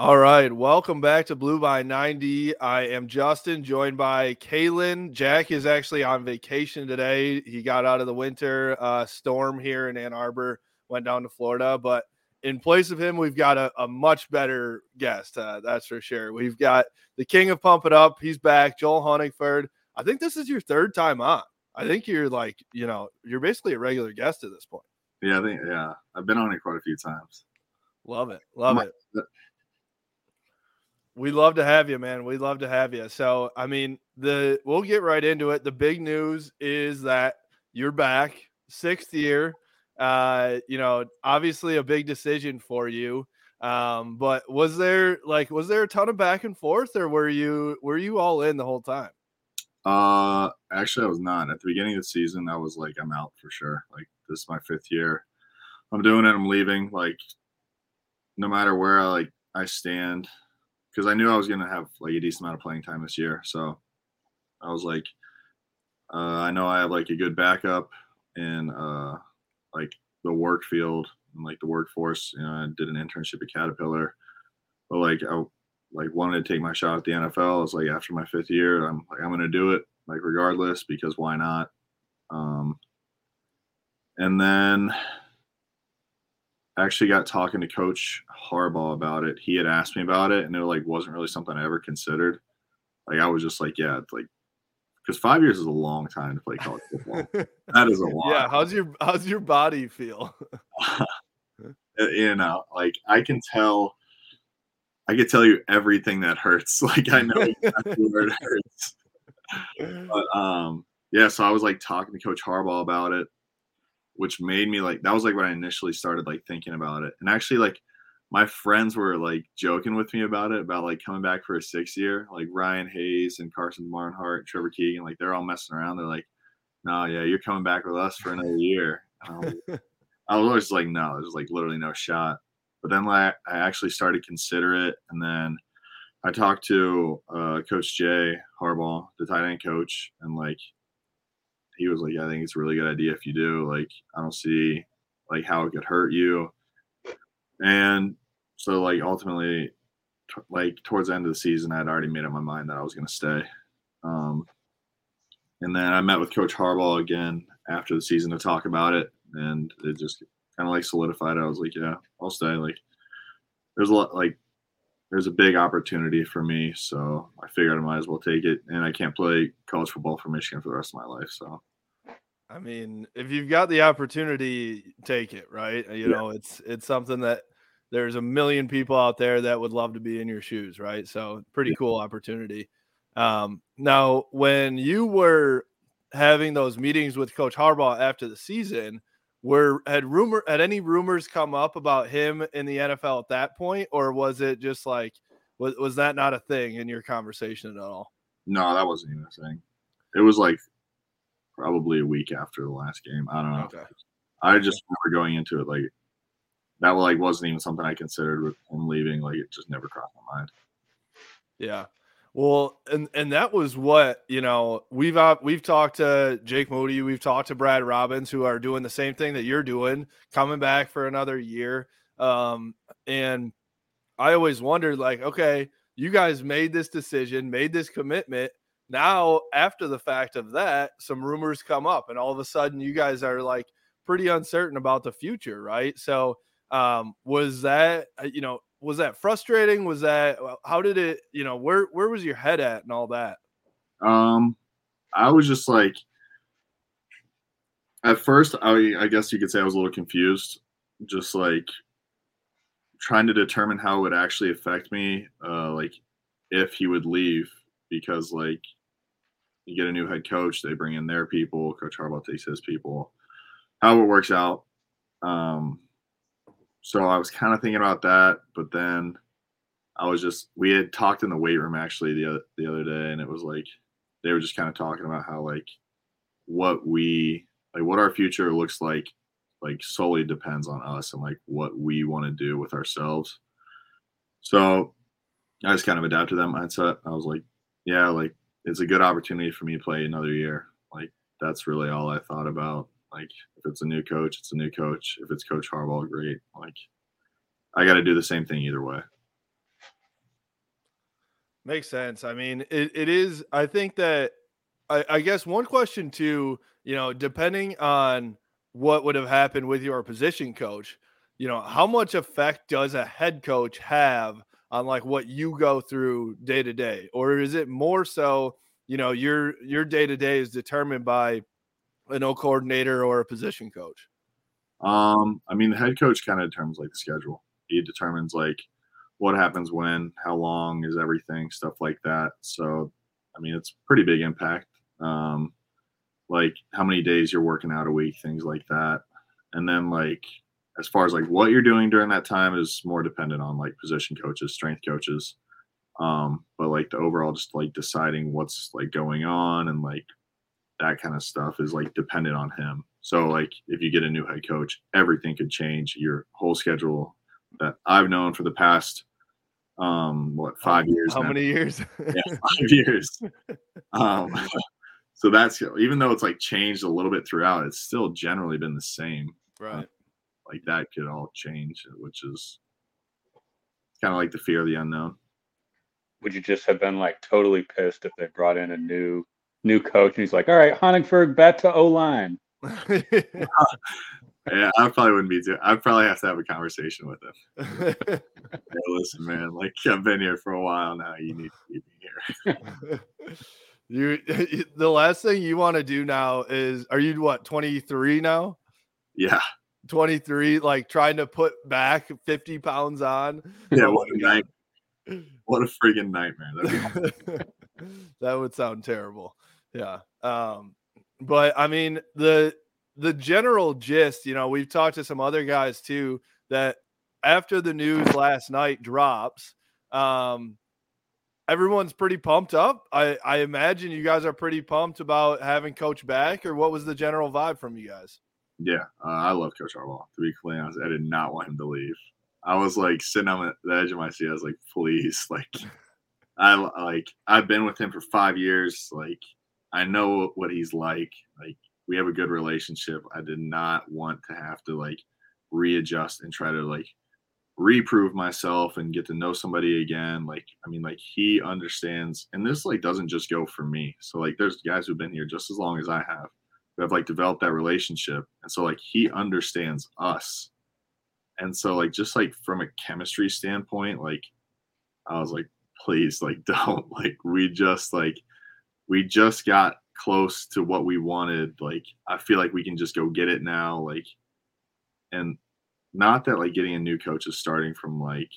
All right, welcome back to Blue by 90. I am Justin, joined by Kaylin. Jack is actually on vacation today. He got out of the winter uh, storm here in Ann Arbor, went down to Florida. But in place of him, we've got a, a much better guest. Uh, that's for sure. We've got the king of Pump It Up. He's back, Joel Honigford. I think this is your third time on. I think you're like, you know, you're basically a regular guest at this point. Yeah, I think yeah, I've been on it quite a few times. Love it, love it. We love to have you, man. We love to have you. So, I mean, the we'll get right into it. The big news is that you're back, sixth year. Uh, you know, obviously a big decision for you. Um, but was there like was there a ton of back and forth, or were you were you all in the whole time? Uh, actually, I was not. At the beginning of the season, I was like, I'm out for sure. Like, this is my fifth year. I'm doing it. I'm leaving. Like, no matter where I like I stand, because I knew I was gonna have like a decent amount of playing time this year. So I was like, uh, I know I have like a good backup in uh, like the work field and like the workforce. You know, I did an internship at Caterpillar, but like I like wanted to take my shot at the NFL. I was like, after my fifth year, I'm like, I'm gonna do it, like regardless, because why not? Um, and then actually got talking to Coach Harbaugh about it. He had asked me about it, and it like wasn't really something I ever considered. Like I was just like, yeah, it's like because five years is a long time to play college football. that is a lot. Yeah. How's your How's your body feel? you know, like I can tell. I can tell you everything that hurts. Like I know exactly where it hurts. But um, yeah. So I was like talking to Coach Harbaugh about it, which made me like that was like when I initially started like thinking about it. And actually, like my friends were like joking with me about it, about like coming back for a sixth year. Like Ryan Hayes and Karsen Barnhart, Trevor Keegan, like they're all messing around. They're like, "No, yeah, you're coming back with us for another year." And I was, I was always like, "No, there's like literally no shot." But then like I actually started to consider it, and then I talked to uh, Coach Jay Harbaugh, the tight end coach, and like he was like, "I think it's a really good idea if you do. Like, I don't see like how it could hurt you." And so like ultimately t- like towards the end of the season i'd already made up my mind that i was going to stay um, and then i met with coach harbaugh again after the season to talk about it and it just kind of like solidified i was like yeah i'll stay like there's a lot like there's a big opportunity for me, so I figured I might as well take it. And I can't play college football for Michigan for the rest of my life, so I mean, if you've got the opportunity, take it, right? You Yeah. know, it's it's something that there's a million people out there that would love to be in your shoes, right? So, pretty cool opportunity. Um, now, when you were having those meetings with Coach Harbaugh after the season, were had rumor had any rumors come up about him in the NFL at that point, or was it just like was was that not a thing in your conversation at all? no, that wasn't even a thing. It was like probably a week after the last game. I don't know. Okay. I just remember going into it like that. Like wasn't even something I considered with him leaving. Like it just never crossed my mind. Yeah. Well, and and that was what you know. We've uh, we've talked to Jake Moody, we've talked to Brad Robbins, who are doing the same thing that you're doing, coming back for another year. Um, and I always wondered, like, okay, you guys made this decision, made this commitment. Now, after the fact of that, some rumors come up, and all of a sudden, you guys are like pretty uncertain about the future, right? So, um, was that uh, you know was that frustrating? Was that how did it? You know, where where was your head at and all that? Um, I was just like, at first, I I guess you could say I was a little confused, just like trying to determine how it would actually affect me, uh, like if he would leave, because like you get a new head coach, they bring in their people, Coach Harbaugh takes his people, how it works out. Um, so I was kind of thinking about that, but then I was just we had talked in the weight room actually the other the other day, and it was like they were just kind of talking about how like what we like what our future looks like like solely depends on us and like what we want to do with ourselves. So I just kind of adapted that mindset. I was like, yeah, like it's a good opportunity for me to play another year. Like that's really all I thought about. Like if it's a new coach, it's a new coach. If it's Coach Harbaugh, great. Like I got to do the same thing either way. Makes sense. I mean, it, it is. I think that I, I guess one question too. You know, depending on what would have happened with your position coach, you know, how much effect does a head coach have on like what you go through day to day, or is it more so? You know, your your day to day is determined by an O coordinator or a position coach. Um, I mean, the head coach kind of determines like the schedule. He determines like what happens when, how long is everything, stuff like that. So, I mean, it's pretty big impact. Um, like how many days you're working out a week, things like that. And then like as far as like what you're doing during that time is more dependent on like position coaches, strength coaches. Um, but like the overall just like deciding what's like going on and like that kind of stuff is like dependent on him. So like if you get a new head coach, everything could change. Your whole schedule that I've known for the past um what five years. How now. many years? yeah, five years. Um so that's even though it's like changed a little bit throughout, it's still generally been the same. right. Like that could all change, which is kind of like the fear of the unknown. Would you just have been like totally pissed if they brought in a new new coach and he's like, all right, Honigford back to O line. Yeah, I probably wouldn't be too. I'd probably have to have a conversation with him. Hey, listen, man, like I've been here for a while now. You need to keep me here. you the last thing you want to do now is are you what 23 now Yeah, 23 like trying to put back 50 pounds on yeah. What a night! What a friggin' nightmare! That would sound terrible yeah um but i mean the the general gist you know we've talked to some other guys too that after the news last night drops um everyone's pretty pumped up. I, I imagine you guys are pretty pumped about having coach back, or what was the general vibe from you guys? Yeah, uh, I love Coach Harbaugh. To be completely honest, I did not want him to leave. I was like sitting on the edge of my seat. I was like, please, like, I like I've been with him for five years. Like, I know what he's like. Like, we have a good relationship. I did not want to have to like readjust and try to like reprove myself and get to know somebody again. Like, I mean, like he understands, and this like doesn't just go for me. So like, there's guys who've been here just as long as I have, who have like developed that relationship, and so like he understands us, and so like just like from a chemistry standpoint, like I was like, please, like, don't. Like, we just, like, we just got close to what we wanted. Like, I feel like we can just go get it now. Like, and not that, like, getting a new coach is starting from, like,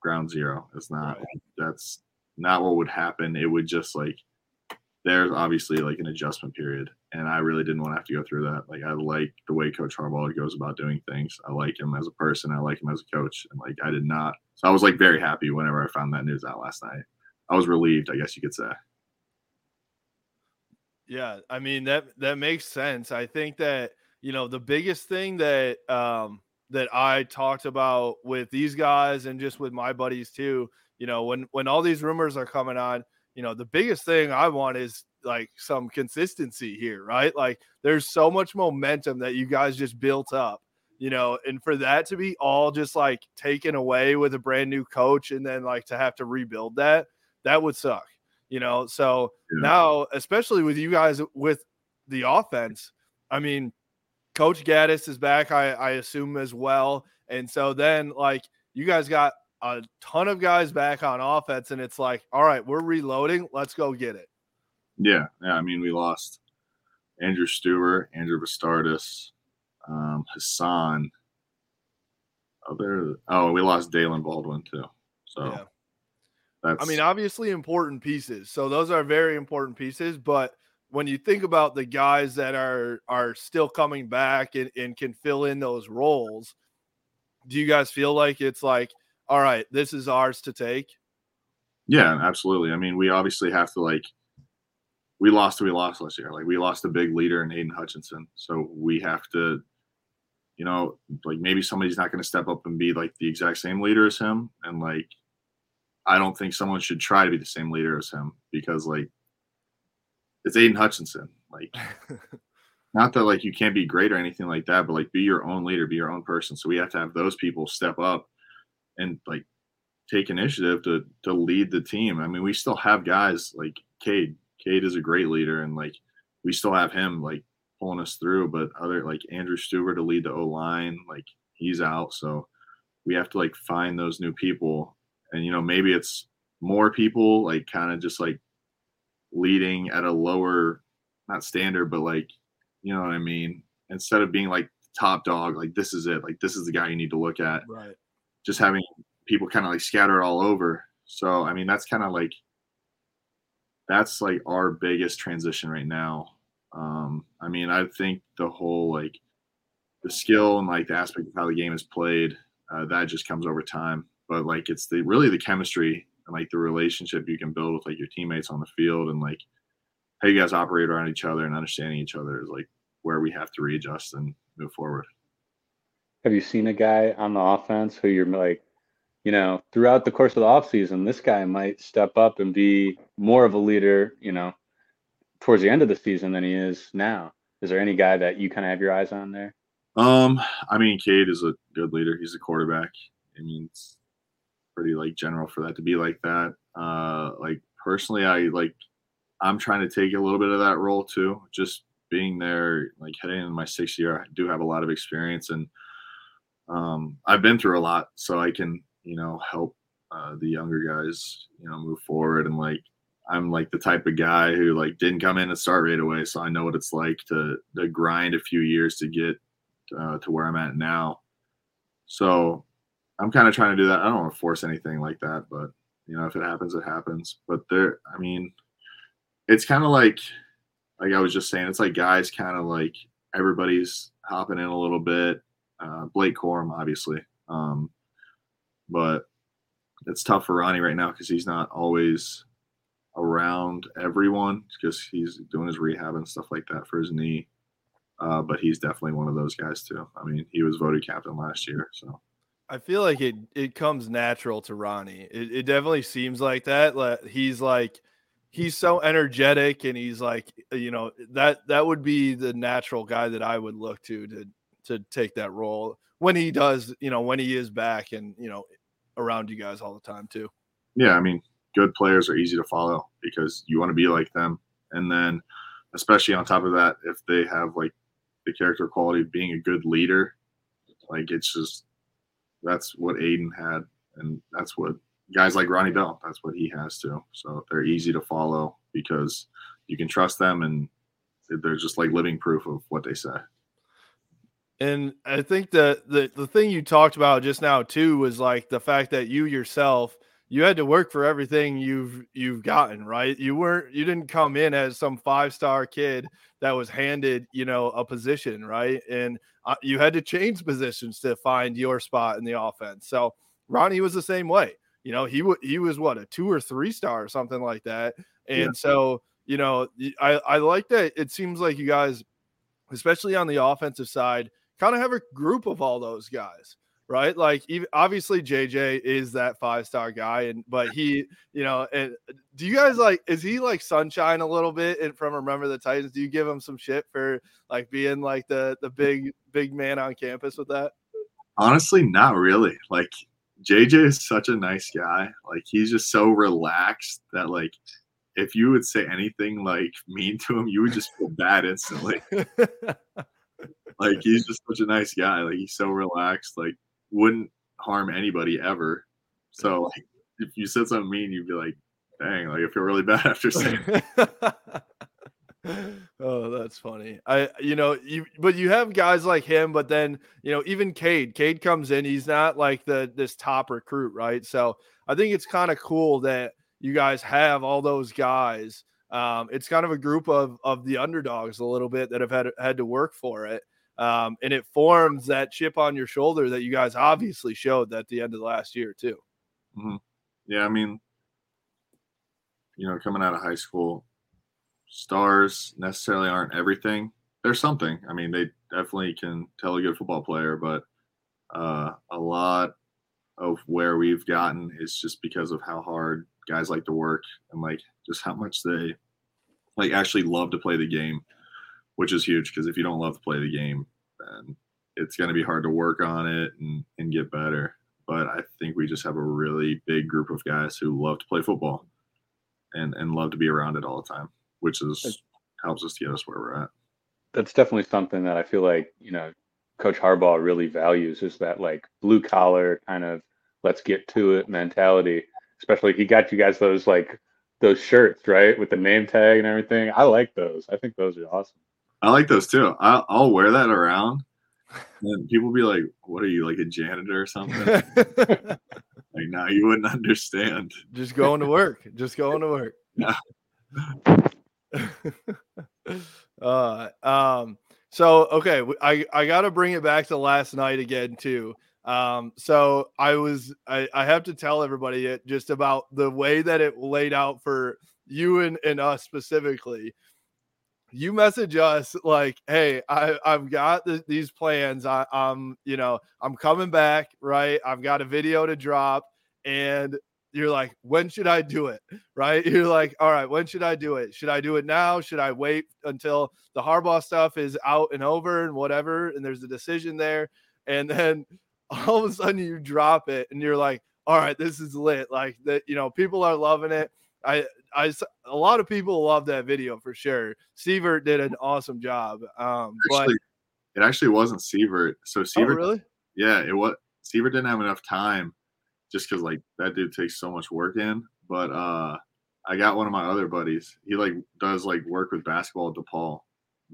ground zero. It's not, that's not what would happen. It would just, like, there's obviously like an adjustment period, and I really didn't want to have to go through that. Like I like the way Coach Harbaugh goes about doing things. I like him as a person. I like him as a coach, and like I did not. So I was like very happy whenever I found that news out last night. I was relieved, I guess you could say. Yeah, I mean that that makes sense. I think that you know the biggest thing that um that I talked about with these guys and just with my buddies too. You know, when when all these rumors are coming on you know, the biggest thing I want is like some consistency here, right? Like there's so much momentum that you guys just built up, you know, and for that to be all just like taken away with a brand new coach and then like to have to rebuild that, that would suck, you know. So yeah. now, especially with you guys with the offense, I mean, Coach Gattis is back, I, I assume as well. And so then like you guys got a ton of guys back on offense, and it's like, all right, we're reloading. Let's go get it. Yeah, yeah. I mean, we lost Andrew Stueber, Andrew Vastardis, um, Hassan. Other, oh, we lost Daylen Baldwin too. So, yeah. that's. I mean, obviously important pieces. So those are very important pieces, but when you think about the guys that are are still coming back and, and can fill in those roles, do you guys feel like it's like all right, this is ours to take? Yeah, absolutely. I mean, we obviously have to like we lost we lost last year. Like we lost a big leader in Aidan Hutchinson. So we have to, you know, like maybe somebody's not going to step up and be like the exact same leader as him. And like I don't think someone should try to be the same leader as him because like it's Aidan Hutchinson. Like not that like you can't be great or anything like that, but like be your own leader, be your own person. So we have to have those people step up and like take initiative to to lead the team. I mean, we still have guys like Cade. Cade is a great leader, and like we still have him like pulling us through. But other like Andrew Stueber to lead the O line, like he's out, so we have to like find those new people. And you know, maybe it's more people like kind of just like leading at a lower, not standard, but like you know what I mean. Instead of being like top dog, like this is it, like this is the guy you need to look at. Right just having people kind of like scattered all over. So I mean that's kind of like that's like our biggest transition right now. Um, I mean I think the whole like the skill and like the aspect of how the game is played uh, that just comes over time. But like it's the really the chemistry and like the relationship you can build with like your teammates on the field and like how you guys operate around each other and understanding each other is like where we have to readjust and move forward. Have you seen a guy on the offense who you're like, you know, throughout the course of the offseason, this guy might step up and be more of a leader, you know, towards the end of the season than he is now? Is there any guy that you kind of have your eyes on there? Um, I mean, Cade is a good leader. He's a quarterback. I mean, it's pretty like general for that to be like that. Uh, like personally, I like I'm trying to take a little bit of that role too. Just being there, like heading into my sixth year, I do have a lot of experience and um, I've been through a lot, so I can you know help uh, the younger guys you know move forward and like I'm like the type of guy who like didn't come in and start right away, so I know what it's like to to grind a few years to get uh, to where I'm at now. So I'm kind of trying to do that. I don't want to force anything like that, but you know, if it happens, it happens. But there, I mean, it's kind of like, like I was just saying, it's like guys kind of like everybody's hopping in a little bit uh, Blake Corum, obviously. Um, but it's tough for Ronnie right now because he's not always around everyone because he's doing his rehab and stuff like that for his knee. Uh, but he's definitely one of those guys too. I mean, he was voted captain last year, so. I feel like it it comes natural to Ronnie. It, it definitely seems like that. He's like he's so energetic and he's like you know that that would be the natural guy that I would look to to to take that role when he does, you know, when he is back and, you know, around you guys all the time too. Yeah, I mean, good players are easy to follow because you want to be like them. And then especially on top of that, if they have like the character quality of being a good leader, like it's just that's what Aidan had and that's what guys like Ronnie Bell, that's what he has too. So they're easy to follow because you can trust them and they're just like living proof of what they say. And I think that the the thing you talked about just now too was like the fact that you yourself you had to work for everything you've you've gotten, right? You weren't you didn't come in as some five-star kid that was handed, you know, a position, right? And uh, you had to change positions to find your spot in the offense. So Ronnie was the same way. You know, he w- he was what a two or three star or something like that. And yeah. so, you know, I I like that. It seems like you guys, especially on the offensive side, kind of have a group of all those guys right? Like even, obviously JJ is that five star guy, and but he, you know, and do you guys like is he like sunshine a little bit and from Remember the Titans? Do you give him some shit for like being like the the big big man on campus with that? Honestly, not really. Like JJ is such a nice guy. Like he's just so relaxed that like if you would say anything like mean to him, you would just feel bad instantly. like he's just such a nice guy. Like he's so relaxed. Like wouldn't harm anybody ever. So like, if you said something mean, you'd be like, dang, like I feel really bad after saying. oh, that's funny. I, you know, you, but you have guys like him, but then, you know, even Cade, Cade comes in, he's not like the, this top recruit, right? So I think it's kind of cool that you guys have all those guys. Um, it's kind of a group of, of the underdogs a little bit that have had, had to work for it. Um, and it forms that chip on your shoulder that you guys obviously showed at the end of the last year too. Mm-hmm. Yeah, I mean, you know, coming out of high school, stars necessarily aren't everything. They're something. I mean, they definitely can tell a good football player, but uh, a lot of where we've gotten is just because of how hard guys like to work and like just how much they like actually love to play the game which is huge because if you don't love to play the game, then it's going to be hard to work on it and, and get better. But I think we just have a really big group of guys who love to play football and, and love to be around it all the time, which is helps us to get us where we're at. That's definitely something that I feel like, you know, Coach Harbaugh really values is that like blue collar kind of let's get to it mentality. Especially he got you guys those like those shirts, right? With the name tag and everything. I like those. I think those are awesome. I like those too. I'll, I'll wear that around, and people be like, "What are you like a janitor or something?" like, now you wouldn't understand. Just going to work. Just going to work. Yeah. uh, um. So okay, I I got to bring it back to last night again too. Um, so I was I, I have to tell everybody it just about the way that it laid out for you and, and us specifically you message us like, "Hey, I, I've got the, these plans. I, I'm, you know, I'm coming back. Right? I've got a video to drop, and you're like, when should I do it? Right? You're like, all right, when should I do it? Should I do it now? Should I wait until the Harbaugh stuff is out and over and whatever, and there's a decision there, and then all of a sudden you drop it, and you're like, all right, this is lit. Like that, you know, people are loving it. I I a lot of people love that video for sure. Sievert did an awesome job. Um, actually, but it actually wasn't Sievert. So Sievert, oh, really? Yeah, it was. Sievert didn't have enough time, just because like that dude takes so much work in. But uh, I got one of my other buddies. He like does like work with basketball at DePaul.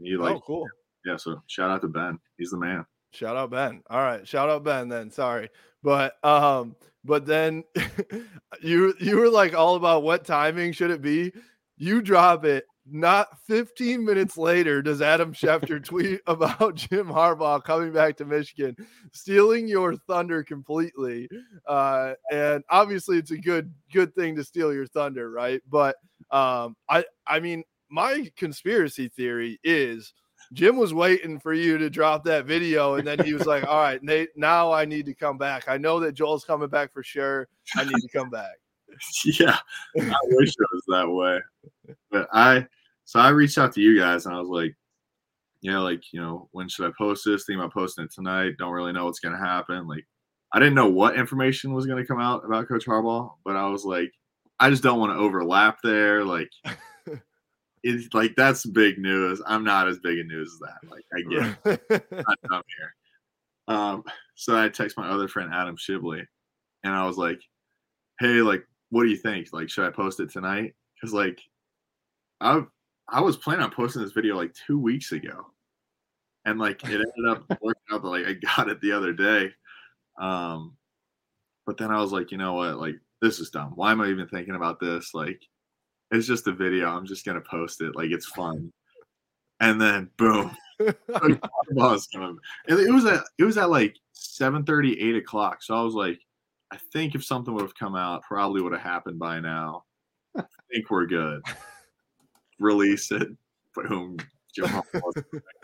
He like, oh, cool. Yeah, so shout out to Ben. He's the man. Shout out Ben. All right, shout out Ben. Then sorry, but um, but then you you were like all about what timing should it be? You drop it. Not 15 minutes later, does Adam Schefter tweet about Jim Harbaugh coming back to Michigan, stealing your thunder completely. Uh, and obviously, it's a good good thing to steal your thunder, right? But um, I I mean, my conspiracy theory is Jim was waiting for you to drop that video, and then he was like, "All right, Nate, now I need to come back. I know that Joel's coming back for sure. I need to come back." yeah, I wish it was that way, but I so I reached out to you guys, and I was like, "Yeah, like you know, when should I post this? Think about posting it tonight. Don't really know what's gonna happen. Like, I didn't know what information was gonna come out about Coach Harbaugh, but I was like, I just don't want to overlap there. Like." It's like that's big news. I'm not as big a news as that. Like I get it. I'm here. Um, so I text my other friend Adam Shibley, and I was like, hey, like, what do you think? Like, should I post it tonight? Because like, I I was planning on posting this video like two weeks ago, and like it ended up working out that like I got it the other day. Um, but then I was like, you know what? Like, this is dumb. Why am I even thinking about this? Like, it's just a video. I'm just gonna post it. Like, it's fun. And then boom, Harbaugh's coming. And it was at it was at like 7 8 o'clock. So I was like, I think if something would have come out, probably would have happened by now. I think we're good. Release it. Boom. Back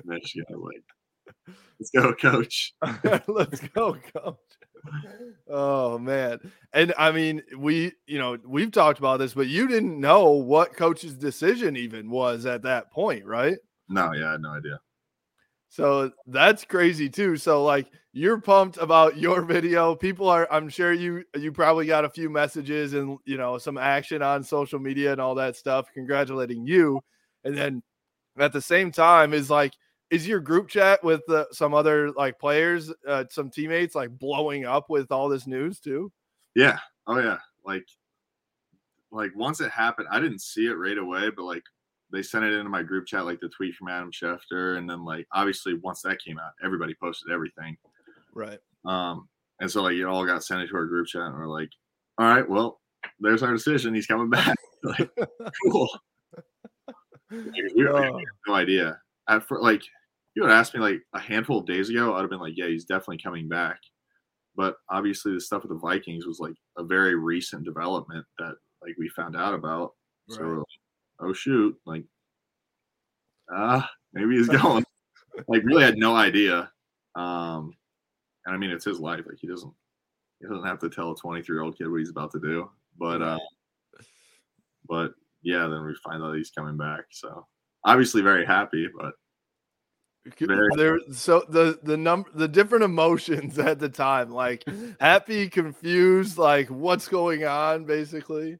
Michigan. Like, let's go, coach. Let's go, coach. Oh man. And I mean, we, you know, we've talked about this, but you didn't know what coach's decision even was at that point, right? No, yeah, I had no idea. So that's crazy too. So like you're pumped about your video. People are I'm sure you you probably got a few messages and you know some action on social media and all that stuff congratulating you. And then at the same time is like is your group chat with uh, some other like players, uh, some teammates like blowing up with all this news too? Yeah. Oh yeah. Like like once it happened, I didn't see it right away, but like they sent it into my group chat, like the tweet from Adam Schefter, and then like obviously once that came out, everybody posted everything. Right. Um, and so like it all got sent into our group chat, and we're like, all right, well, there's our decision. He's coming back. like, cool. Like, we, Oh. we had no idea. At first, like you would ask me like a handful of days ago, I'd have been like, yeah, he's definitely coming back. But obviously, the stuff with the Vikings was like a very recent development that like we found out about. So Right. like, oh shoot, like ah, maybe he's going. like really had no idea. Um and I mean it's his life. Like he doesn't he doesn't have to tell a 23 year old kid what he's about to do. But uh but yeah, then we find out he's coming back. So obviously very happy, but there so the the number the different emotions at the time like happy confused like what's going on basically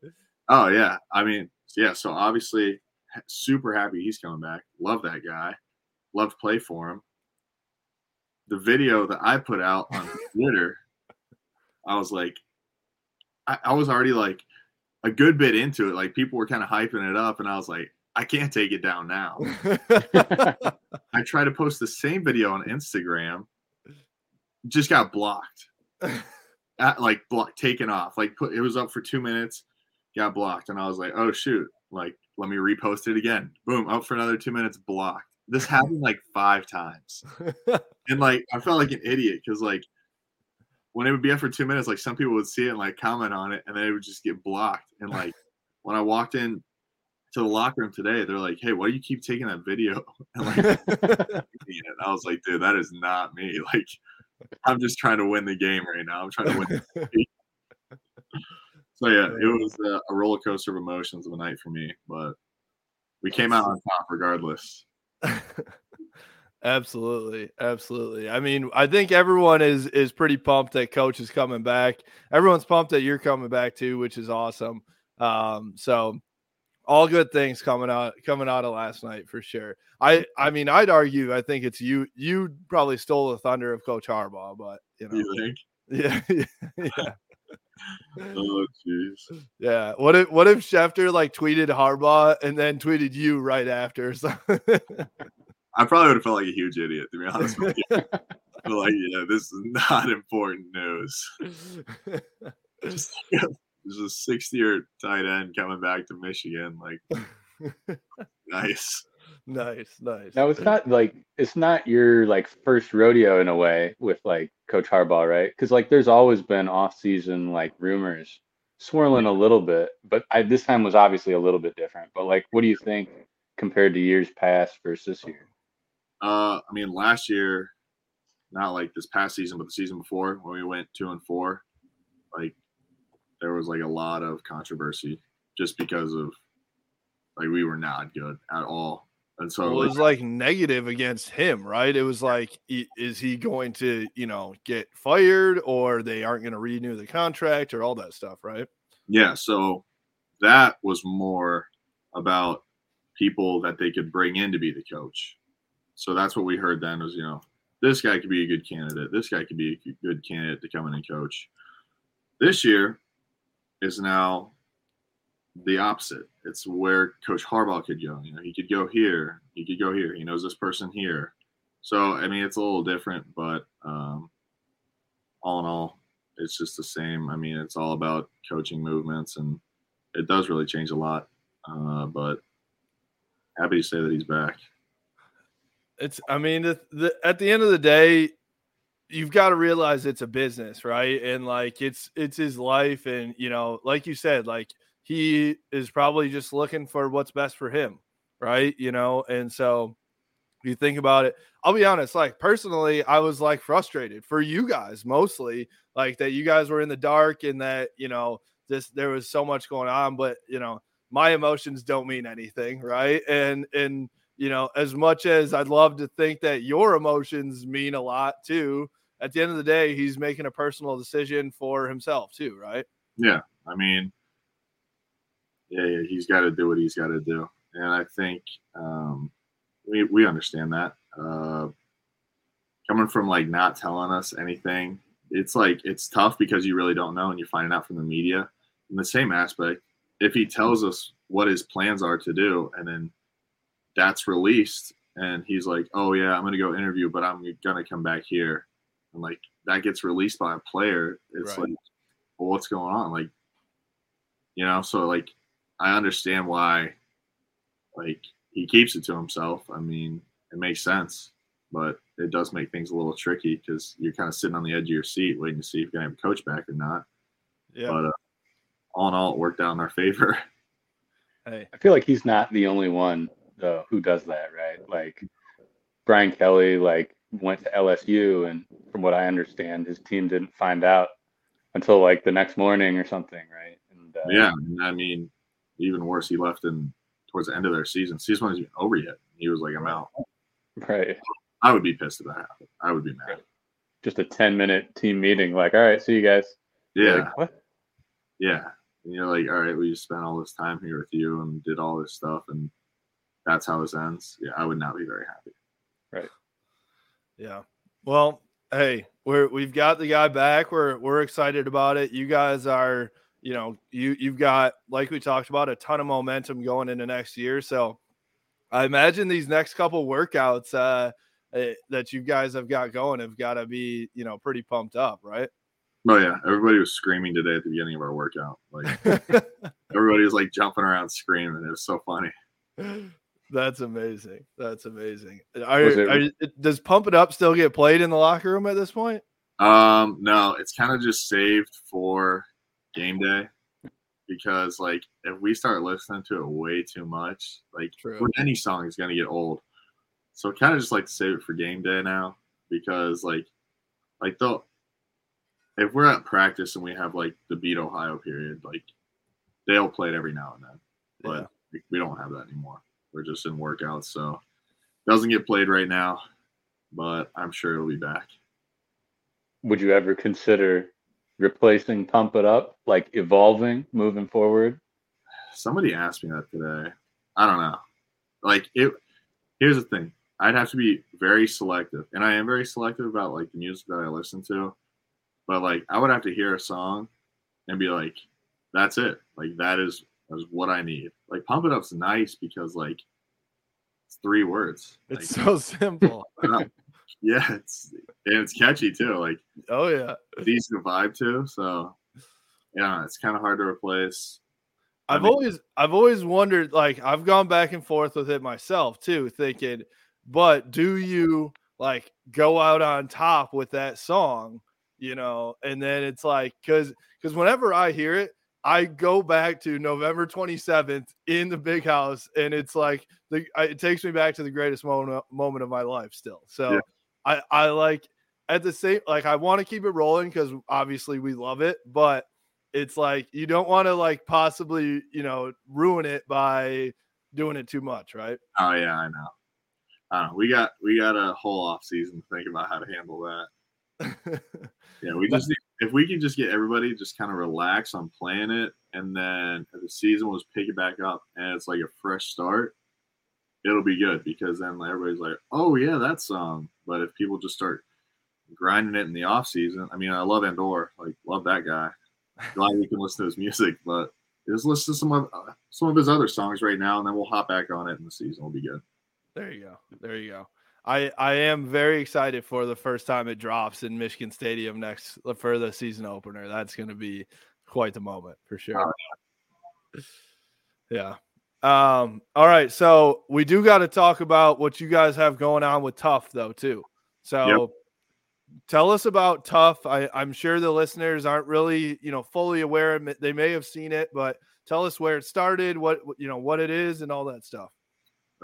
oh yeah. I mean, yeah, so obviously super happy he's coming back. Love that guy. Love to play for him. The video that I put out on Twitter, I was like, I, I was already like a good bit into it. Like people were kind of hyping it up, and I was like, I can't take it down now. I tried to post the same video on Instagram, just got blocked. At, like block taken off. Like put it was up for two minutes, got blocked, and I was like, oh shoot! Like let me repost it again. Boom, up for another two minutes, blocked. This happened like five times, and like I felt like an idiot because like when it would be up for two minutes, like some people would see it and like comment on it, and then it would just get blocked. And like when I walked in to the locker room today, they're like, "Hey, why do you keep taking that video?" And like, and I was like, "Dude, that is not me. Like, I'm just trying to win the game right now. I'm trying to win." the game." so yeah, it was a, a roller coaster of emotions of a night for me, but we came out on top regardless. absolutely absolutely i mean i think everyone is is pretty pumped that coach is coming back everyone's pumped that you're coming back too which is awesome um so all good things coming out coming out of last night for sure i i mean i'd argue i think it's you you probably stole the thunder of coach harbaugh but you know You think? yeah yeah Oh jeez. yeah what if what if schefter like tweeted harbaugh and then tweeted you right after so I probably would have felt like a huge idiot to be honest with you. Like, yeah, this is not important news. Just, there's a 60 year tight end coming back to Michigan. Like, nice. nice nice Now it's not like it's not your like first rodeo in a way with like Coach Harbaugh, right? Because like there's always been off-season like rumors swirling a little bit, but I this time was obviously a little bit different. But like, what do you think compared to years past versus this year? Uh, I mean, last year, not like this past season, but the season before when we went two and four, like there was like a lot of controversy just because of like we were not good at all. And so Well, it was like negative against him, right? It was like, is he going to, you know, get fired or they aren't going to renew the contract or all that stuff, right? Yeah, so that was more about people that they could bring in to be the coach. So that's what we heard then was, you know, this guy could be a good candidate. This guy could be a good candidate to come in and coach. This year, is now the opposite. It's where Coach Harbaugh could go. You know, he could go here, he could go here. He knows this person here. So I mean, it's a little different, but um, all in all, it's just the same. I mean, it's all about coaching movements, and it does really change a lot. Uh, but happy to say that he's back. It's, I mean, the, the, at the end of the day, you've got to realize it's a business, right? And like it's it's his life, and you know, like you said, like he is probably just looking for what's best for him, right? You know, and so you think about it. I'll be honest, like personally, I was like frustrated for you guys mostly, like that you guys were in the dark and that you know this there was so much going on, but you know my emotions don't mean anything, right? And and you know, as much as I'd love to think that your emotions mean a lot too, at the end of the day, he's making a personal decision for himself too, right? Yeah, I mean, yeah, yeah he's got to do what he's got to do, and I think um, we we understand that. Uh, coming from like not telling us anything, it's like it's tough because you really don't know, and you're finding out from the media. In the same aspect, if he tells us what his plans are to do, and then that's released, and he's like, "Oh yeah, I'm gonna go interview, but I'm gonna come back here," and like that gets released by a player, it's Right. like, well, what's going on? Like, you know, so like I understand why like he keeps it to himself. I mean, it makes sense, but it does make things a little tricky because you're kind of sitting on the edge of your seat waiting to see if you're gonna have a coach back or not. Yeah. But uh, all in all, it worked out in our favor. Hey, I feel like he's not the only one though who does that, right? Like Brian Kelly, like went to LSU, and from what I understand, his team didn't find out until like the next morning or something, right? And uh, yeah, I mean, even worse, he left in towards the end of their season. Season wasn't even over yet. He was like, "I'm out." right. I would be pissed if that happened. I would be mad. Just a ten minute team meeting, like, all right, see you guys. Yeah, Like, what? yeah. And you're like, all right, we just spent all this time here with you and did all this stuff, and that's how this ends. Yeah, I would not be very happy. Right. Yeah. Well, hey, we're we've got the guy back. We're we're excited about it. You guys are, you know, you you've got like we talked about a ton of momentum going into next year. So I imagine these next couple workouts uh eh, that you guys have got going have got to be, you know, pretty pumped up, right? Oh yeah, everybody was screaming today at the beginning of our workout. Like everybody was like jumping around screaming. It was so funny. That's amazing. That's amazing. Are, it- are- does Pump It Up still get played in the locker room at this point? Um, no, it's kind of just saved for game day because like if we start listening to it way too much, like True. any song is gonna get old. So kind of just like to save it for game day now because like like though if we're at practice and we have like the beat Ohio period, like they'll play it every now and then. But Yeah. we don't have that anymore. We're just in workouts, so it doesn't get played right now, but I'm sure it'll be back. Would you ever consider replacing Pump It Up, like evolving, moving forward? Somebody asked me that today. I don't know. Like it here's the thing. I'd have to be very selective. And I am very selective about like the music that I listen to. But like I would have to hear a song and be like, that's it. Like that is is what I need. Like pump it up's nice because like it's three words. It's Like, so simple. yeah, it's and it's catchy too. Like oh yeah. to vibe to. So yeah, it's kind of hard to replace. I I've mean- always I've always wondered like I've gone back and forth with it myself too thinking but do you like go out on top with that song you know and then it's like cuz cuz whenever I hear it I go back to November 27th in the big house and it's like the it takes me back to the greatest moment moment of my life still so Yeah. I I like at the same like I want to keep it rolling cuz obviously we love it but it's like you don't want to like possibly you know ruin it by doing it too much right Oh yeah, I know. I don't know. We got we got a whole off season to think about how to handle that. Yeah, we just need, if we can just get everybody just kind of relax on playing it, and then if the season was pick it back up and it's like a fresh start, it'll be good because then everybody's like, oh yeah, that song. But if people just start grinding it in the off season, I mean, I love Endor, like love that guy, glad we can listen to his music, but just listen to some of uh, some of his other songs right now, and then we'll hop back on it, and the season will be good. There you go. There you go. I I am very excited for the first time it drops in Michigan Stadium next for the season opener. That's going to be quite the moment for sure. Yeah. Um, all right. So we do got to talk about what you guys have going on with TUFF, though, too. So yep. tell us about TUFF. I, I'm sure the listeners aren't really, you know, fully aware. They may have seen it, but tell us where it started, what you know, what it is, and all that stuff.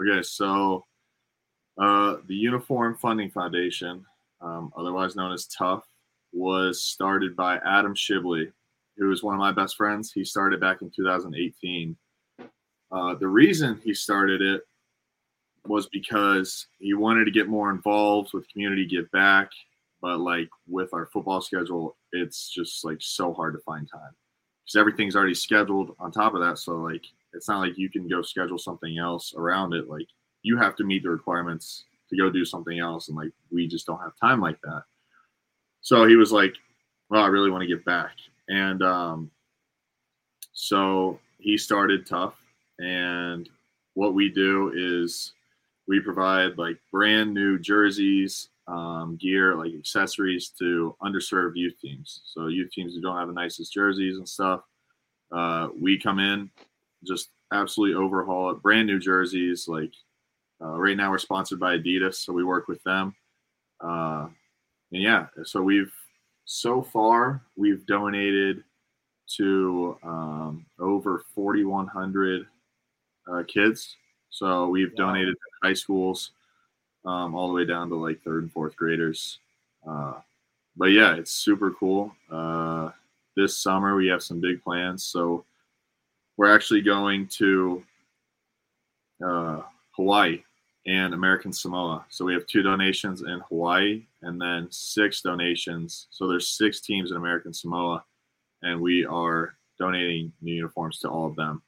Okay, so uh, the Uniform Funding Foundation, um, otherwise known as TUFF, was started by Adam Shibley, who is one of my best friends. He started back in 2018. Uh, the reason he started it was because he wanted to get more involved with community give back, but like with our football schedule, it's just like so hard to find time because everything's already scheduled on top of that. So like it's not like you can go schedule something else around it. Like you have to meet the requirements to go do something else, and like we just don't have time like that. So he was like, "Well, I really want to get back," and um, so he started TUFF. And what we do is we provide like brand new jerseys, um, gear, like accessories to underserved youth teams. So youth teams who don't have the nicest jerseys and stuff, uh, we come in, just absolutely overhaul it. Brand new jerseys, like uh, right now we're sponsored by Adidas, so we work with them. Uh, and yeah, so we've so far we've donated to um, over 4,100 uh, kids. So we've wow. donated to high schools, um, all the way down to like third and fourth graders. Uh, but yeah, it's super cool. Uh, this summer we have some big plans. So we're actually going to uh, Hawaii and American Samoa. So we have two donations in Hawaii and then six donations. So there's six teams in American Samoa, and we are donating new uniforms to all of them.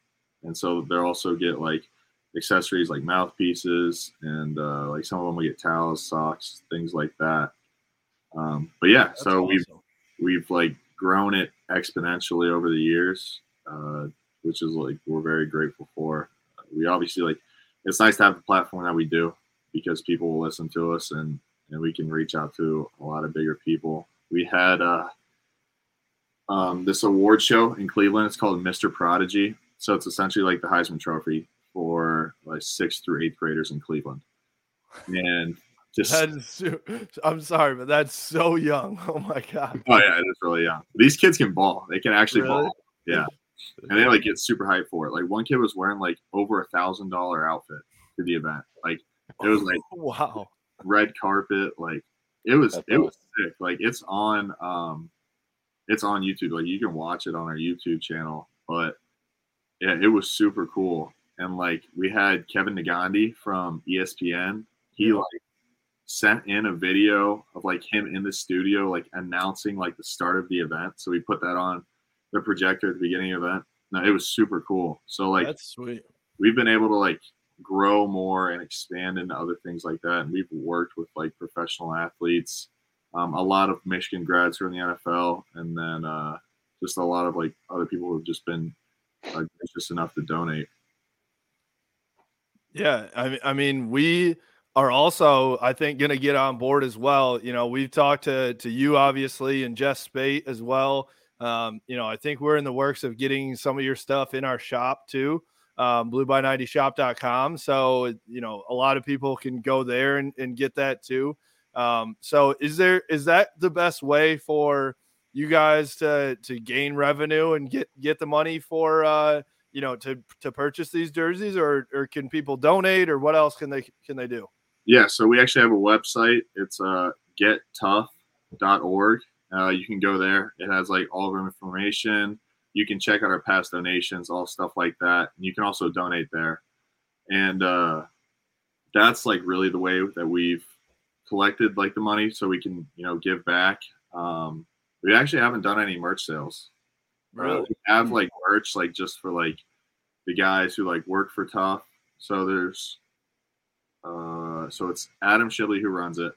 And so they'll also get like accessories like mouthpieces and uh, like some of them will get towels, socks, things like that. Um, but yeah, That's so awesome. we've we've like grown it exponentially over the years, uh, which is like we're very grateful for. We obviously like it's nice to have the platform that we do because people will listen to us and and we can reach out to a lot of bigger people. We had uh, um, this award show in Cleveland. It's called Mr. Prodigy. So it's essentially like the Heisman Trophy for like sixth through eighth graders in Cleveland. And just that's, I'm sorry, but that's so young. Oh my god. Oh yeah, it is really young. These kids can ball. They can actually really? ball. Yeah and they like get super hyped for it. Like one kid was wearing like over a thousand dollar outfit to the event. Like it was like wow, red carpet. Like it was That's it was sick. Like it's on um, it's on YouTube. Like you can watch it on our YouTube channel. But yeah, it was super cool. And like we had Kevin Negandhi from ESPN. He like sent in a video of like him in the studio, like announcing like the start of the event. So we put that on the projector at the beginning of event. No, it was super cool. So like that's sweet. We've been able to like grow more and expand into other things like that. And we've worked with like professional athletes, um, a lot of Michigan grads who are in the NFL, and then uh, just a lot of like other people who have just been uh, gracious enough to donate. Yeah, I mean, I mean, we are also, I think, going to get on board as well. You know, we've talked to to you obviously and Jess Speight as well. Um, you know, I think we're in the works of getting some of your stuff in our shop too, um, blueby90shop.com. So, you know, a lot of people can go there and, and get that too. Um, so is there, is that the best way for you guys to, to gain revenue and get, get the money for, uh, you know, to, to purchase these jerseys or, or can people donate or what else can they, can they do? Yeah. So we actually have a website. It's, uh, gettuff.org uh, you can go there. It has like all of our information. You can check out our past donations, all stuff like that. And you can also donate there. And uh, that's like really the way that we've collected like the money so we can, you know, give back. Um, we actually haven't done any merch sales. Really? Uh, we have like merch like just for like the guys who like work for TUFF. So there's uh so it's Adam Shibley who runs it,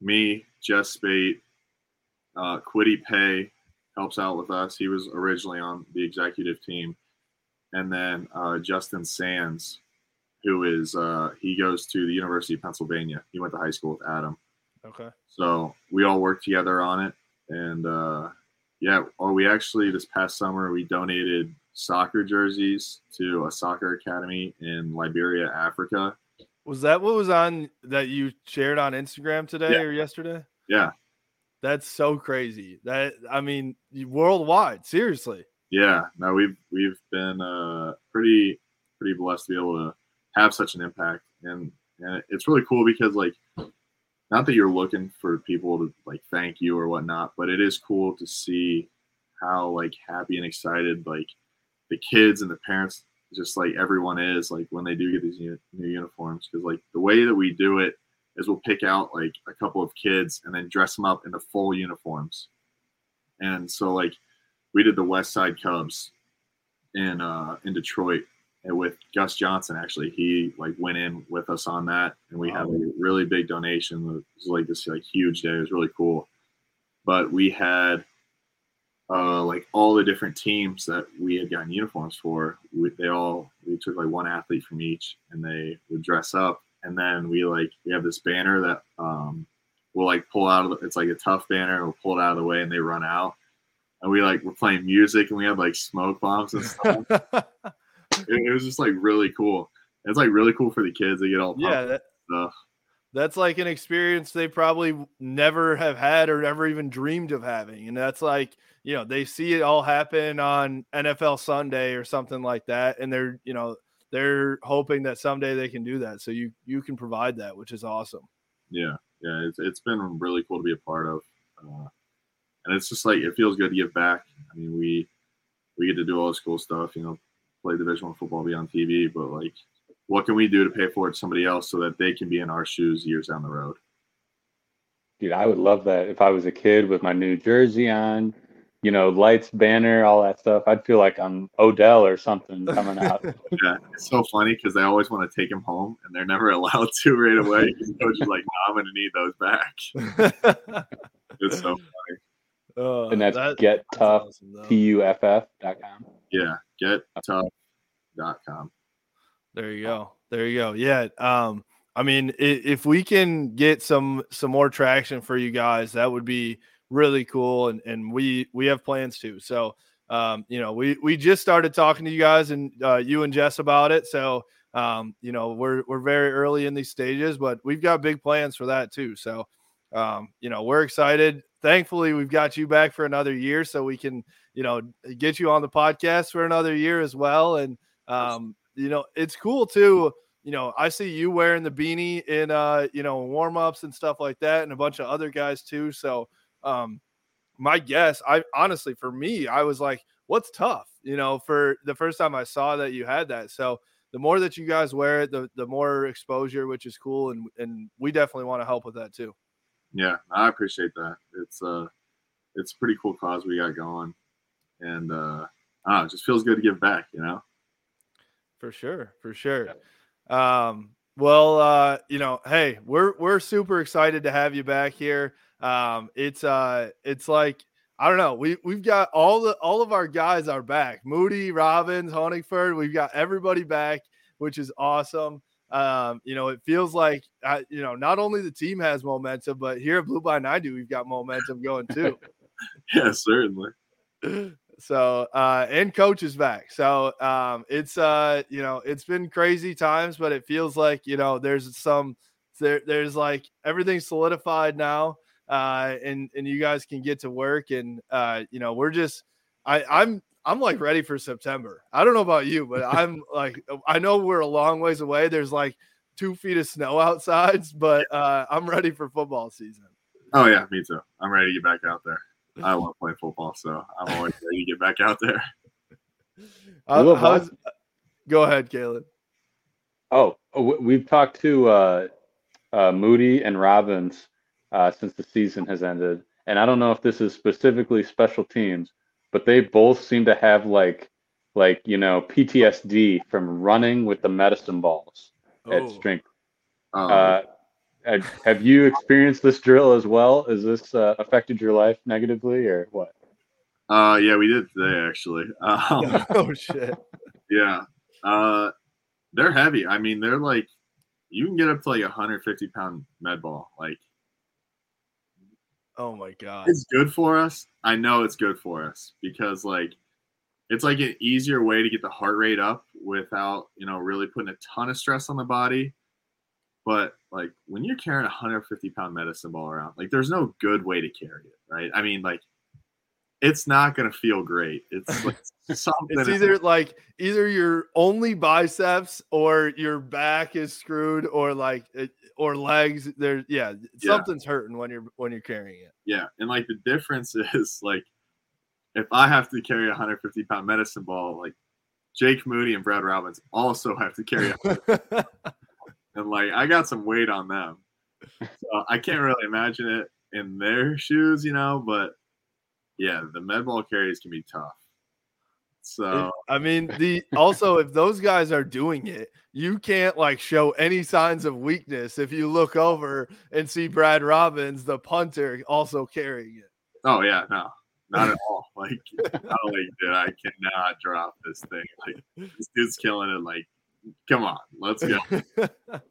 me, Jess Speight, uh, Quiddy Pay, helps out with us. He was originally on the executive team, and then uh, Justin Sands, who is uh, he goes to the University of Pennsylvania. He went to high school with Adam. Okay. So we all worked together on it, and uh, yeah, or we actually this past summer we donated soccer jerseys to a soccer academy in Liberia, Africa. Was that what was on that you shared on Instagram today Yeah. or yesterday? Yeah, That's so crazy. That I mean, worldwide, seriously. yeah. No, we've we've been uh, pretty pretty blessed to be able to have such an impact, and and it's really cool because like, not that you're looking for people to like thank you or whatnot, but it is cool to see how like happy and excited like the kids and the parents, just like everyone is like when they do get these uni- new uniforms, because like the way that we do it is we'll pick out like a couple of kids and then dress them up in the full uniforms, and so like we did the West Side Cubs in uh in Detroit and with Gus Johnson actually he like went in with us on that and we had a really big donation it was like this like huge day. It was really cool. But we had uh like all the different teams that we had gotten uniforms for. We, they all we took like one athlete from each and they would dress up and then we like we have this banner that um we'll like pull out of the, it's like a tough banner and we'll pull it out of the way and they run out and we like we're playing music and we had like smoke bombs and stuff. it, it was just like really cool. It's like really cool for the kids. They get all Yeah, that, stuff. that's like an experience they probably never have had or never even dreamed of having. And that's like, you know, they see it all happen on NFL Sunday or something like that. And they're, you know, they're hoping that someday they can do that. So you you can provide that, which is awesome. Yeah, yeah. It's it's been really cool to be a part of, uh, and it's just like it feels good to give back. I mean, we we get to do all this cool stuff. You know, play Division One football, be on TV, but like, what can we do to pay forward to somebody else so that they can be in our shoes years down the road? Dude, I would love that if I was a kid with my new jersey on, you know, lights, banner, all that stuff. I'd feel like I'm Odell or something coming out. Yeah, it's so funny because they always want to take him home, and they're never allowed to right away. The coach is like, "No, I'm going to need those back." It's so funny. Uh, and that's that- get tough, awesome, though. T U F F dot com. Yeah, gettuff.com. There you go. There you go. Yeah. Um, I mean, if we can get some some more traction for you guys, that would be really cool. And and we we have plans too. So um, you know, we we just started talking to you guys and uh, you and Jess about it. So um, you know, we're we're very early in these stages, but we've got big plans for that too. So um, you know, we're excited. Thankfully, we've got you back for another year, so we can, you know, get you on the podcast for another year as well. And um, you know, it's cool too. You know, I see you wearing the beanie in uh, you know, warm ups and stuff like that, and a bunch of other guys too. So, um, my guess, I honestly, for me, I was like, what's tough? You know, for the first time I saw that you had that. So, the more that you guys wear it, the the more exposure, which is cool, and and we definitely want to help with that too. Yeah, I appreciate that. It's uh, it's a pretty cool cause we got going, and uh, I know, it just feels good to give back. You know. For sure, for sure. Um, well, uh, you know, hey, we're we're super excited to have you back here. Um, it's uh, it's like I don't know, we we've got all the all of our guys are back. Moody, Robbins, Honigford, we've got everybody back, which is awesome. Um, you know, it feels like uh, you know, not only the team has momentum, but here at Blue by 90, we've got momentum going too. Yeah, certainly. so uh and coach is back so um it's uh you know it's been crazy times but it feels like you know there's some there there's like everything's solidified now uh and and you guys can get to work and uh you know we're just i i'm i'm like ready for september i don't know about you but i'm like i know we're a long ways away there's like two feet of snow outside but uh i'm ready for football season Oh yeah, me too. I'm ready to get back out there. I love playing football, so I'm always ready to get back out there. Uh, Well, how's- go ahead Caleb. Oh, we've talked to uh, uh, Moody and Robbins uh, since the season has ended, and I don't know if this is specifically special teams, but they both seem to have like, like you know, PTSD from running with the medicine balls at Oh. strength. Um, Uh, have, have you experienced this drill as well? Has this uh, affected your life negatively or what? Uh, yeah, we did today actually. Um, oh shit. yeah, uh, they're heavy. I mean, they're like you can get up to like a 150 pound med ball. Like Oh my god. it's good for us. I know it's good for us because like it's like an easier way to get the heart rate up without you know really putting a ton of stress on the body. But like when you're carrying a 150 pound medicine ball around, like there's no good way to carry it, right? I mean, like it's not gonna feel great. It's like something. It's either like either your only biceps or your back is screwed or like or legs. There, yeah, Yeah. something's hurting when you're when you're carrying it. Yeah, and like the difference is like if I have to carry a 150 pound medicine ball, like Jake Moody and Brad Robbins also have to carry, a, and like I got some weight on them, so I can't really imagine it in their shoes, you know. But yeah, the med ball carries can be tough. So I mean, the also if those guys are doing it, you can't like show any signs of weakness if you look over and see Brad Robbins, the punter, also carrying it. oh yeah, no, not at all. Like not only did I cannot drop this thing, like this dude's killing it. Like, come on, let's go.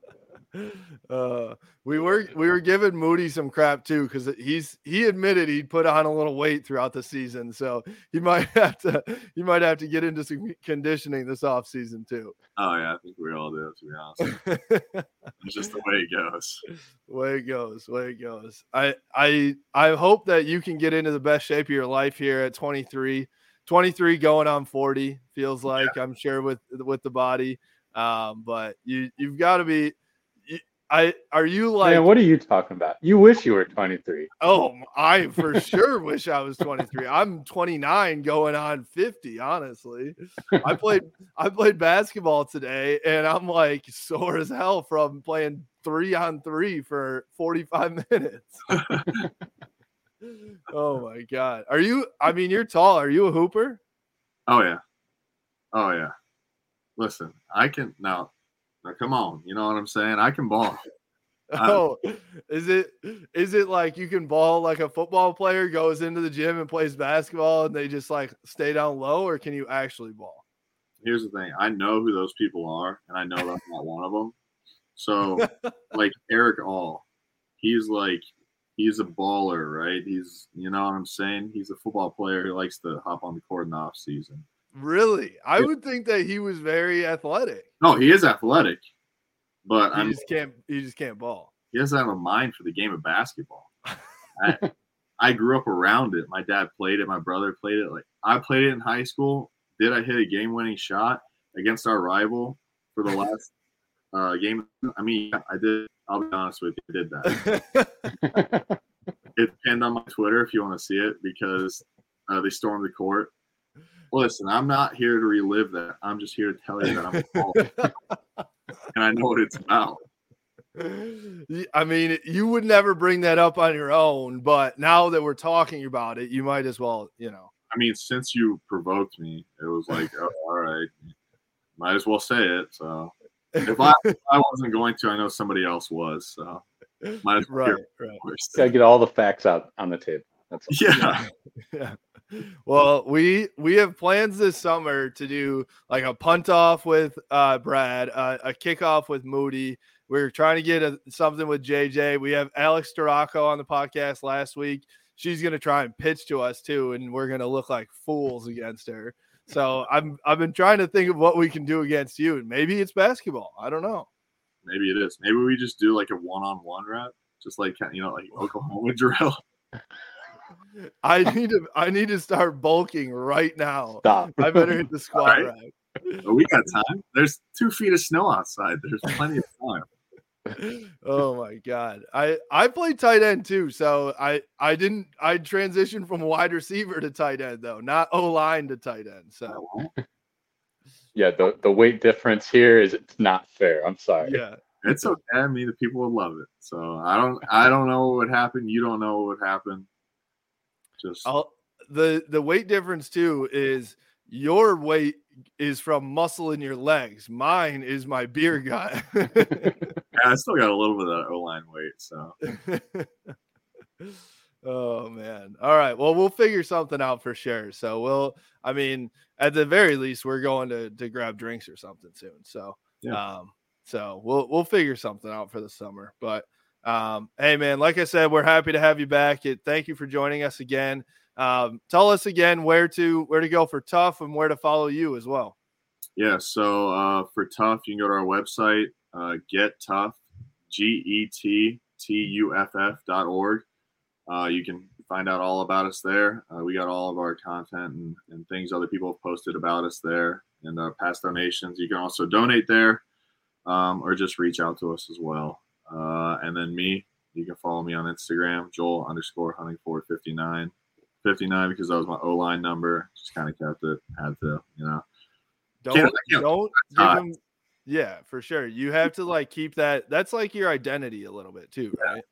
uh, we were we were giving Moody some crap too because he's he admitted he'd put on a little weight throughout the season, so he might have to he might have to get into some conditioning this off season too. Oh yeah, I think we all do. To be honest, it's just the way it goes. way it goes, way it goes. I I I hope that you can get into the best shape of your life here at 23. 23 going on 40 feels like I'm sure with with the body. Um, but you you've got to be I are you like Man, what are you talking about? You wish you were 23. Oh, I for sure wish I was 23. I'm 29 going on 50, honestly. I played I played basketball today and I'm like sore as hell from playing 3 on 3 for 45 minutes. oh my god. Are you I mean you're tall. Are you a hooper? Oh yeah, oh yeah. Listen, I can now. Now come on, you know what I'm saying? I can ball. Oh, is it is it like you can ball like a football player goes into the gym and plays basketball and they just like stay down low or can you actually ball? Here's the thing: I know who those people are, and I know that's not one of them. So, like Erick All, he's like he's a baller, right? He's you know what I'm saying? He's a football player who likes to hop on the court in the off season. Really? I Yeah. would think that he was very athletic. No, he is athletic, but He I'm just can't he just can't ball. he doesn't have a mind for the game of basketball. I, I grew up around it. My dad played it. My brother played it. Like I played it in high school. Did I hit a game-winning shot against our rival for the last uh, game? I mean, I did. I'll be honest with you, I did that. It's pinned on my Twitter if you want to see it because uh, they stormed the court. Listen, I'm not here to relive that. I'm just here to tell you that I'm a baller. and I know what it's about. I mean, you would never bring that up on your own, but now that we're talking about it, you might as well, you know. I mean, since you provoked me, it was like, oh, all right, might as well say it. So if I, if I wasn't going to, I know somebody else was. So might as well Right, right. Gotta get all the facts out on the table. That's all. Yeah. yeah. Well, we we have plans this summer to do like a punt off with uh, Brad, uh, a kickoff with Moody. We're trying to get a, something with JJ. We have Alex Storako on the podcast last week. She's going to try and pitch to us too, and we're going to look like fools against her. So I'm I've been trying to think of what we can do against you, and maybe it's basketball. I don't know. Maybe it is. Maybe we just do like a one-on-one rep, just like you know, like Oklahoma drill. I need to I need to start bulking right now. Stop. I better hit the squat right. rack. But we got time. There's two feet of snow outside. There's plenty of time. oh my god. I I played tight end too, so I I didn't I transitioned from wide receiver to tight end though, not O line to tight end. So Yeah, the, the weight difference here is it's not fair. I'm sorry. yeah. It's okay. I mean, the people would love it. So I don't. I don't know what would happen. You don't know what would happen. Just I'll, the the weight difference too is your weight is from muscle in your legs. Mine is my beer gut. I still got a little bit of that O line weight. So oh man. All All right. Well, we'll figure something out for sure. So we'll. I mean, at the very least, we're going to to grab drinks or something soon. So Yeah. um, so we'll we'll figure something out for the summer. But um, hey, man, like I said, we're happy to have you back. Thank you for joining us again. Um, tell us again where to where to go for tough and where to follow you as well. Yeah, so uh, for TUFF, you can go to our website, uh, Get TUFF, G E T T U F F dot org. Uh, you can find out all about us there. Uh, we got all of our content and, and things other people have posted about us there and uh, past donations. You can also donate there um, or just reach out to us as well. Uh, and then me, you can follow me on Instagram, Joel underscore Honigford 59. 59 because that was my O line number. Just kind of kept it, had to, you know. Don't Can't- can't- don't give him. Yeah, for sure. You have to like keep that. That's like your identity a little bit too, right?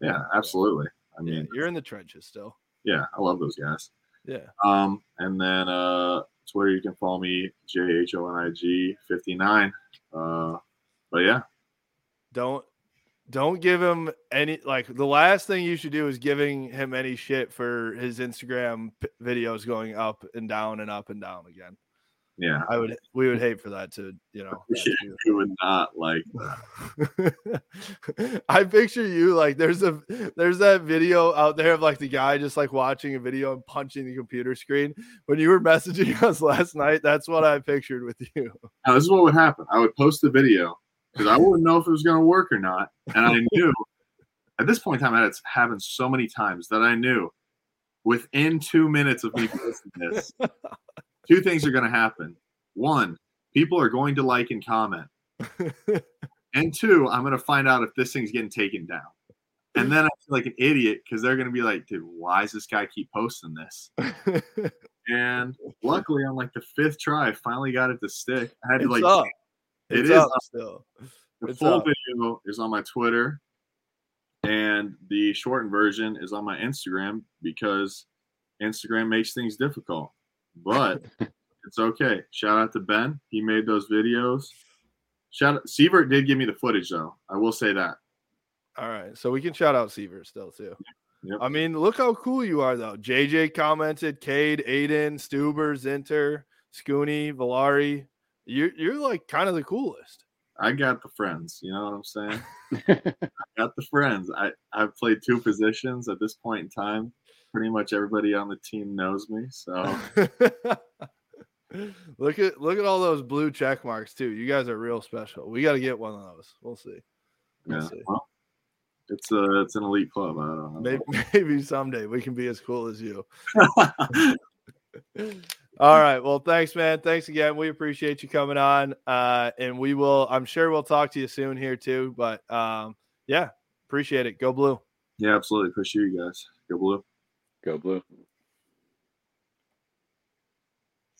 Yeah, absolutely. I Yeah, mean, you're in the trenches still. yeah, I love those guys. Yeah. Um, and then uh, Twitter, you can follow me J H O N I G fifty nine. Uh, but yeah, Don't don't give him any like the last thing you should do is giving him any shit for his Instagram p- videos going up and down and up and down again. yeah, I would we would hate for that to, you know. that you would not like. I picture you like there's a there's that video out there of like the guy just like watching a video and punching the computer screen. When you were messaging us last night, that's what I pictured with you. Now, this is what would happen. I would post the video because I wouldn't know if it was going to work or not, and I knew at this point in time, it's happened so many times that I knew within two minutes of me posting this, two things are going to happen. One, people are going to like and comment. And two, I'm gonna find out if this thing's getting taken down. And then I feel like an idiot because they're gonna be like, dude, why does this guy keep posting this? And luckily on like the fifth try, I finally got it to stick. I had to It's like up. It It's is up up. still. the it's full up. video is on my Twitter and the shortened version is on my Instagram because Instagram makes things difficult. But it's okay. Shout out to Ben. He made those videos. Shout out Sievert did give me the footage though. I will say that. All right. So we can shout out Seaver still too. Yep. I mean, look how cool you are though. JJ commented, Cade, Aidan, Stueber, Zinter, Scooney, Valari. You're you're like kind of the coolest. I got the friends. You know what I'm saying? I got the friends. I I've played two positions at this point in time. Pretty much everybody on the team knows me. So look at look at all those blue check marks too. You guys are real special. We got to get one of those. We'll see. We'll yeah, see. well, it's a it's an elite club. I don't know. Maybe, maybe someday we can be as cool as you. All right. Well, thanks, man. Thanks again. We appreciate you coming on. Uh, and we will, I'm sure we'll talk to you soon here too. But um, yeah, appreciate it. Go blue. yeah, absolutely. Appreciate you guys. Go blue. Go blue.